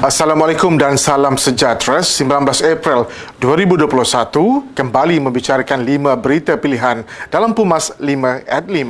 Assalamualaikum dan salam sejahtera. 19 April 2021 kembali membicarakan lima berita pilihan dalam Pumas 5 at 5.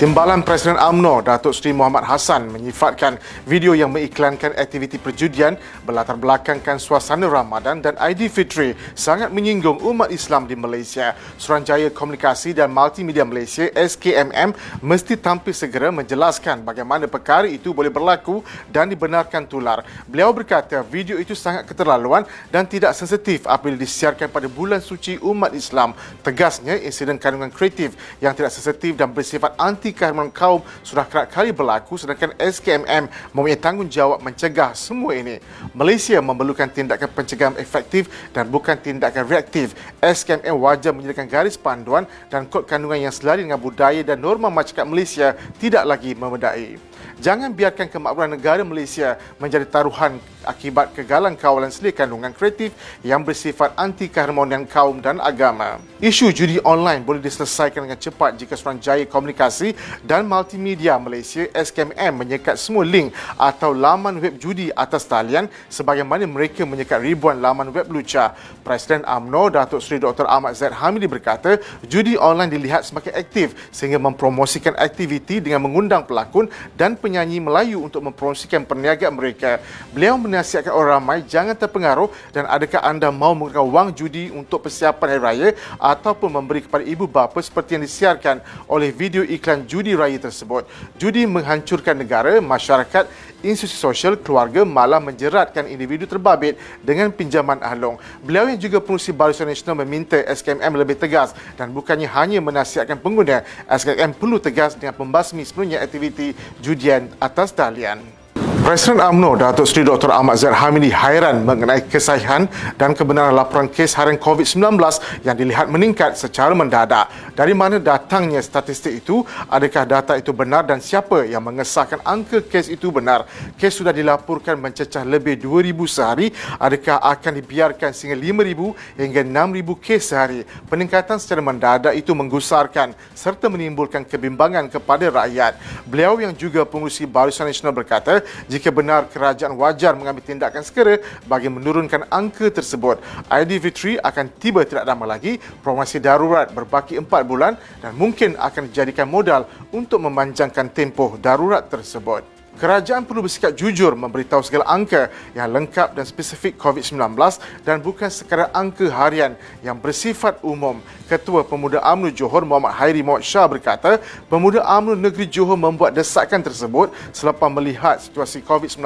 Timbalan Presiden AMNO Datuk Seri Muhammad Hassan menyifatkan video yang mengiklankan aktiviti perjudian berlatar belakangkan suasana Ramadan dan Aidilfitri sangat menyinggung umat Islam di Malaysia. Suruhanjaya Komunikasi dan Multimedia Malaysia SKMM mesti tampil segera menjelaskan bagaimana perkara itu boleh berlaku dan dibenarkan tular. Beliau berkata video itu sangat keterlaluan dan tidak sensitif apabila disiarkan pada bulan suci umat Islam. Tegasnya insiden kandungan kreatif yang tidak sensitif dan bersifat anti anti kehormatan kaum sudah kerap kali berlaku sedangkan SKMM mempunyai tanggungjawab mencegah semua ini. Malaysia memerlukan tindakan pencegahan efektif dan bukan tindakan reaktif. SKMM wajar menyediakan garis panduan dan kod kandungan yang selari dengan budaya dan norma masyarakat Malaysia tidak lagi memedai. Jangan biarkan kemakmuran negara Malaysia menjadi taruhan akibat kegalan kawalan selir kandungan kreatif yang bersifat anti keharmonian kaum dan agama. Isu judi online boleh diselesaikan dengan cepat jika Suruhanjaya Komunikasi dan Multimedia Malaysia SKMM menyekat semua link atau laman web judi atas talian sebagaimana mereka menyekat ribuan laman web lucah. Presiden AMNO Datuk Seri Dr. Ahmad Zaid Hamidi berkata, judi online dilihat semakin aktif sehingga mempromosikan aktiviti dengan mengundang pelakon dan penyanyi Melayu untuk mempromosikan perniagaan mereka. Beliau menasihatkan orang ramai jangan terpengaruh dan adakah anda mahu menggunakan wang judi untuk persiapan hari raya ataupun memberi kepada ibu bapa seperti yang disiarkan oleh video iklan judi raya tersebut. Judi menghancurkan negara, masyarakat, institusi sosial, keluarga malah menjeratkan individu terbabit dengan pinjaman ahlong. Beliau yang juga pengurusi Barisan Nasional meminta SKMM lebih tegas dan bukannya hanya menasihatkan pengguna, SKMM perlu tegas dengan pembasmi sepenuhnya aktiviti judian atas talian. Presiden UMNO Datuk Seri Dr. Ahmad Zaid Hamidi hairan mengenai kesahihan dan kebenaran laporan kes harian COVID-19 yang dilihat meningkat secara mendadak. Dari mana datangnya statistik itu? Adakah data itu benar dan siapa yang mengesahkan angka kes itu benar? Kes sudah dilaporkan mencecah lebih 2,000 sehari. Adakah akan dibiarkan sehingga 5,000 hingga 6,000 kes sehari? Peningkatan secara mendadak itu menggusarkan serta menimbulkan kebimbangan kepada rakyat. Beliau yang juga pengurusi Barisan Nasional berkata, jika benar kerajaan wajar mengambil tindakan segera bagi menurunkan angka tersebut. Aidilfitri akan tiba tidak lama lagi, promosi darurat berbaki 4 bulan dan mungkin akan dijadikan modal untuk memanjangkan tempoh darurat tersebut. Kerajaan perlu bersikap jujur memberitahu segala angka yang lengkap dan spesifik COVID-19 dan bukan sekadar angka harian yang bersifat umum. Ketua Pemuda UMNO Johor Muhammad Hairi Muhammad Shah berkata, Pemuda UMNO Negeri Johor membuat desakan tersebut selepas melihat situasi COVID-19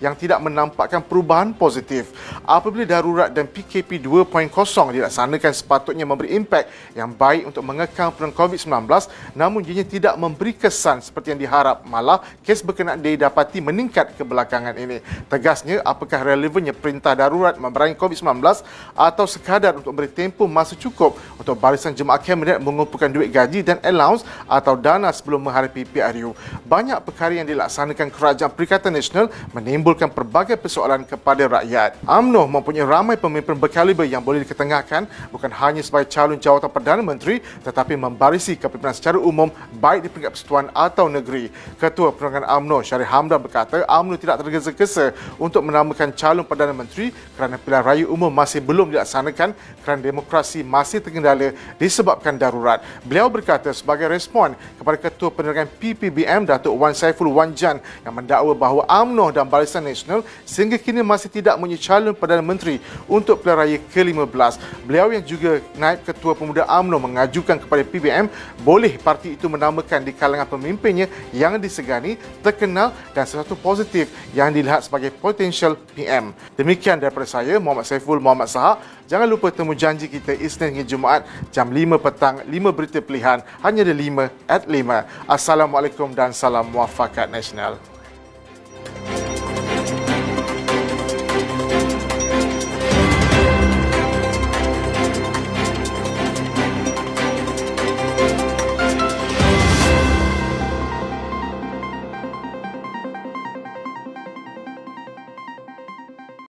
yang tidak menampakkan perubahan positif. Apabila darurat dan PKP 2.0 dilaksanakan sepatutnya memberi impak yang baik untuk mengekang penularan COVID-19 namun ianya tidak memberi kesan seperti yang diharap malah kes berkenaan didapati meningkat kebelakangan ini. Tegasnya, apakah relevannya perintah darurat memerangi COVID-19 atau sekadar untuk beri tempoh masa cukup untuk barisan jemaah kabinet mengumpulkan duit gaji dan allowance atau dana sebelum menghadapi PRU. Banyak perkara yang dilaksanakan Kerajaan Perikatan Nasional menimbulkan pelbagai persoalan kepada rakyat. AMNO mempunyai ramai pemimpin berkaliber yang boleh diketengahkan bukan hanya sebagai calon jawatan Perdana Menteri tetapi membarisi kepimpinan secara umum baik di peringkat persatuan atau negeri. Ketua Penerangan AMNO Syarif Hamdan berkata UMNO tidak tergesa-gesa untuk menamakan calon Perdana Menteri kerana pilihan raya umum masih belum dilaksanakan kerana demokrasi masih terkendala disebabkan darurat. Beliau berkata sebagai respon kepada Ketua Penerangan PPBM Datuk Wan Saiful Wan Jan yang mendakwa bahawa UMNO dan Barisan Nasional sehingga kini masih tidak mempunyai calon Perdana Menteri untuk pilihan raya ke-15. Beliau yang juga naib Ketua Pemuda UMNO mengajukan kepada PBM boleh parti itu menamakan di kalangan pemimpinnya yang disegani terkenal nasional dan sesuatu positif yang dilihat sebagai potensial PM. Demikian daripada saya, Muhammad Saiful Muhammad Sahak. Jangan lupa temu janji kita Isnin hingga Jumaat jam 5 petang, 5 berita pilihan, hanya ada 5 at 5. Assalamualaikum dan salam muafakat nasional.